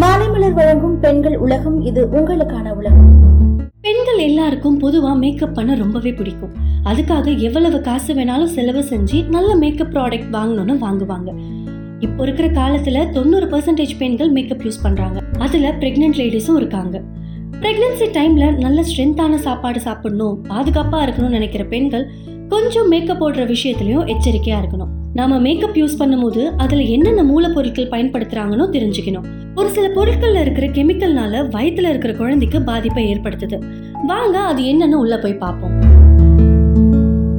மாலைமலர் வழங்கும் பெண்கள் உலகம் இது உங்களுக்கான உலகம். பெண்கள் எல்லாருக்கும் பொதுவா மேக்கப் பண்ண ரொம்பவே பிடிக்கும். அதுக்காக எவ்வளவு காசு வேணாலும் செலவு செஞ்சு நல்ல மேக்கப் ப்ராடக்ட் வாங்கணும்னு வாங்குவாங்க. இப்போ இருக்கிற காலத்துல தொண்ணூறு பர்சன்டேஜ் பெண்கள் மேக்கப் யூஸ் பண்றாங்க. அதுல பிரெக்னென்ட் லேடிஸும் இருக்காங்க. பிரெக்னன்சி டைம்ல நல்ல ஸ்ட்ரென்த்தான சாப்பாடு சாப்பிடணும் பாதுகாப்பா இருக்கணும்னு நினைக்கிற பெண்கள் கொஞ்சம் மேக்கப் போடுற விஷயத்துலையும் எச்சரிக்கையா இருக்கணும். நாம மேக்கப் யூஸ் பண்ணும்போது அதுல என்னென்ன மூலப்பொருட்கள் பயன்படுத்துறாங்கன்னு தெரிஞ்சுக்கணும். ஒரு சில பொருட்கள்ல இருக்கிற கெமிக்கல்னால வயித்துல இருக்கிற குழந்தைக்கு பாதிப்பை ஏற்படுத்துது. வாங்க அது என்னன்னு உள்ள போய் பார்ப்போம்.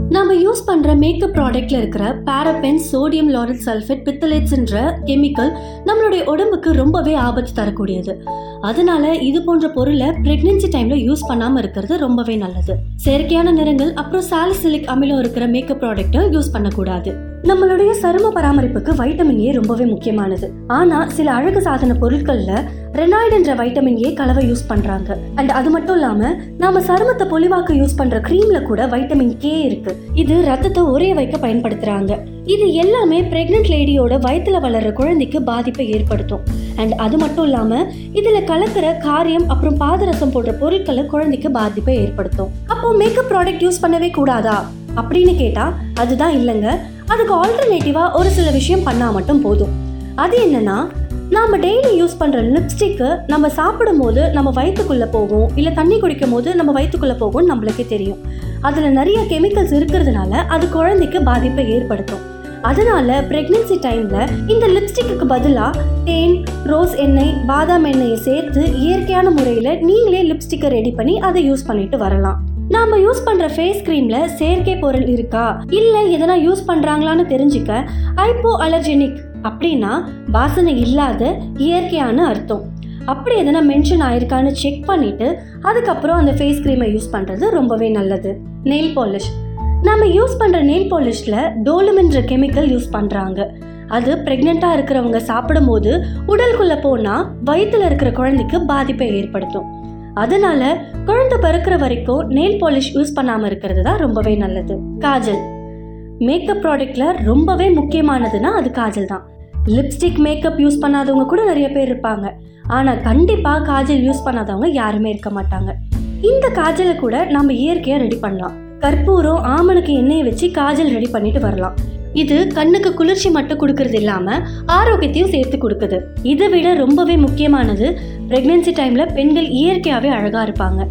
நம்ம யூஸ் பண்ற மேக்கப் ப்ராடக்ட்ல இருக்கிற பாரபென் சோடியம் லாரல் சல்ஃபேட் பித்தலேட்ஸ்ன்ற கெமிக்கல் நம்மளுடைய உடம்புக்கு ரொம்பவே ஆபத்து தரக்கூடியது. அதனால இது போன்ற பொருளை பிரெக்னன்சி டைம்ல யூஸ் பண்ணாம இருக்கிறது ரொம்பவே நல்லது. செயற்கையான நிறங்கள் அப்புறம் சாலிசிலிக் அமிலம் இருக்கிற மேக்கப் ப்ராடக்ட்டும் யூஸ் பண்ணக்கூடாது. நம்மளுடைய சரும பராமரிப்புக்கு வைட்டமின் ஏ ரொம்பவே முக்கியமானது. ஆனா சில அழகு சாதன பொருட்கள்ல ரெனாய்டு என்ற வைட்டமின் ஏ கலவை யூஸ் பண்றாங்க. அண்ட் அது மட்டும் இல்லாம நாம சருமத்தை பொலிவாக்க யூஸ் பண்ற கிரீம்ல கூட வைட்டமின் கே இருக்கு. இது ரத்தத்தை ஒரே வைக்க பயன்படுத்துறாங்க. இது எல்லாமே பிரெக்னென்ட் லேடியோட வயத்துல வளர்ற குழந்தைக்கு பாதிப்பை ஏற்படுத்தும். அண்ட் அது மட்டும் இல்லாம இதுல கலக்கிற காரியம் அப்புறம் பாதரசம் போன்ற பொருட்களை குழந்தைக்கு பாதிப்பை ஏற்படுத்தும். அப்போ மேக்கப் ப்ராடக்ட் யூஸ் பண்ணவே கூடாதா? அப்படின்னு கேட்டா அதுதான் இல்லைங்க. அதுக்கு ஆல்டர்னேட்டிவாக ஒரு சில விஷயம் பண்ணால் மட்டும் போதும். அது என்னென்னா நாம் டெய்லி யூஸ் பண்ணுற லிப்ஸ்டிக்கு நம்ம சாப்பிடும் போது நம்ம வயிற்றுக்குள்ளே போகும் இல்லை தண்ணி குடிக்கும் போது நம்ம வயிற்றுக்குள்ளே போகும்னு நம்மளுக்கே தெரியும். அதில் நிறைய கெமிக்கல்ஸ் இருக்கிறதுனால அது குழந்தைக்கு பாதிப்பை ஏற்படுத்தும். அதனால பிரெக்னன்சி டைம்ல இந்த லிப்ஸ்டிக்கு பதிலாக தேன் ரோஸ் எண்ணெய் பாதாம் எண்ணெயை சேர்த்து இயற்கையான முறையில் நீங்களே லிப்ஸ்டிக்கை ரெடி பண்ணி அதை யூஸ் பண்ணிட்டு வரலாம். நாம யூஸ் பண்ற ஃபேஸ் கிரீம்ல செயற்கை பொருள் இருக்கா? இல்ல எதனா யூஸ் பண்றாங்களான்னு தெரிஞ்சுக்க ஹைப்போ அலர்ஜெனிக் அப்படின்னா வாசனை இல்லாத இயற்கையான அர்த்தம். அப்படி எதனா மென்ஷன் ஆயிருக்கான்னு செக் பண்ணிட்டு அதுக்கப்புறம் அந்த ஃபேஸ் க்ரீமை யூஸ் பண்றது ரொம்பவே நல்லது. நெயில் பாலிஷ் நம்ம யூஸ் பண்ற நெயில் பாலிஷ்ல டோலுமென்ற கெமிக்கல் யூஸ் பண்றாங்க. அது பிரெக்னெண்டா இருக்கிறவங்க சாப்பிடும்போது உடலுக்குள்ள போனா வயிற்றில் இருக்கிற குழந்தைக்கு பாதிப்பை ஏற்படுத்தும். அதனால குழந்தை பிறக்கிற வரைக்கும் நெயில் பாலிஷ் யூஸ் பண்ணாம இருக்கிறது தான் ரொம்பவே நல்லது. காஜல். மேக்கப் ப்ராடக்ட்ல ரொம்பவே முக்கியமானதுன்னா அது காஜல் தான். லிப்ஸ்டிக் மேக்கப் யூஸ் பண்ணாதவங்க கூட நிறைய பேர் இருப்பாங்க. ஆனா கண்டிப்பா காஜல் யூஸ் பண்ணாதவங்க யாருமே இருக்க மாட்டாங்க. இந்த காஜலை கூட நம்ம இயற்கையா ரெடி பண்ணலாம். கற்பூரம் ஆமணக்கு எண்ணெயை வச்சு காஜல் ரெடி பண்ணிட்டு வரலாம். இது கண்ணுக்கு குளிர்ச்சி மட்டும் கொடுக்கறது இல்லாம ஆரோக்கியத்தையும் சேர்த்து கொடுக்குது. இதை விட ரொம்பவே முக்கியமானது ப்ரெக்னென்சி டைமில் பெண்கள் இயற்கையாகவே அழகாக இருப்பாங்க.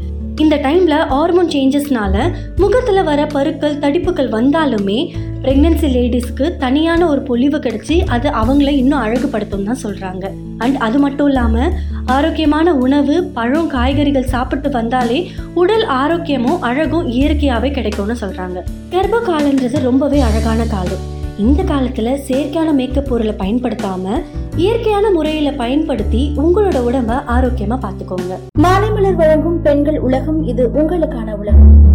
இந்த டைமில் ஹார்மோன் சேஞ்சஸ்னால முகத்தில் வர பருக்கள் தடிப்புகள் வந்தாலுமே ப்ரெக்னென்சி லேடிஸ்க்கு தனியான ஒரு பொலிவு கிடச்சி அது அவங்கள இன்னும் அழகுபடுத்தும் தான் சொல்கிறாங்க அண்ட் அது மட்டும் இல்லாமல் ஆரோக்கியமான உணவு பழம் காய்கறிகள் சாப்பிட்டு வந்தாலே உடல் ஆரோக்கியமும் அழகும் இயற்கையாகவே கிடைக்கும்னு சொல்கிறாங்க கர்ப்ப காலன்றது ரொம்பவே அழகான காலம். இந்த காலத்தில் செயற்கையான மேக்கப் பொருளை பயன்படுத்தாமல் இயற்கையான முறையில பயன்படுத்தி உங்களோட உடம்ப ஆரோக்கியமா பாத்துக்கோங்க மாலைமலர் வழங்கும் பெண்கள் உலகம் இது உங்களுக்கான உலகம்.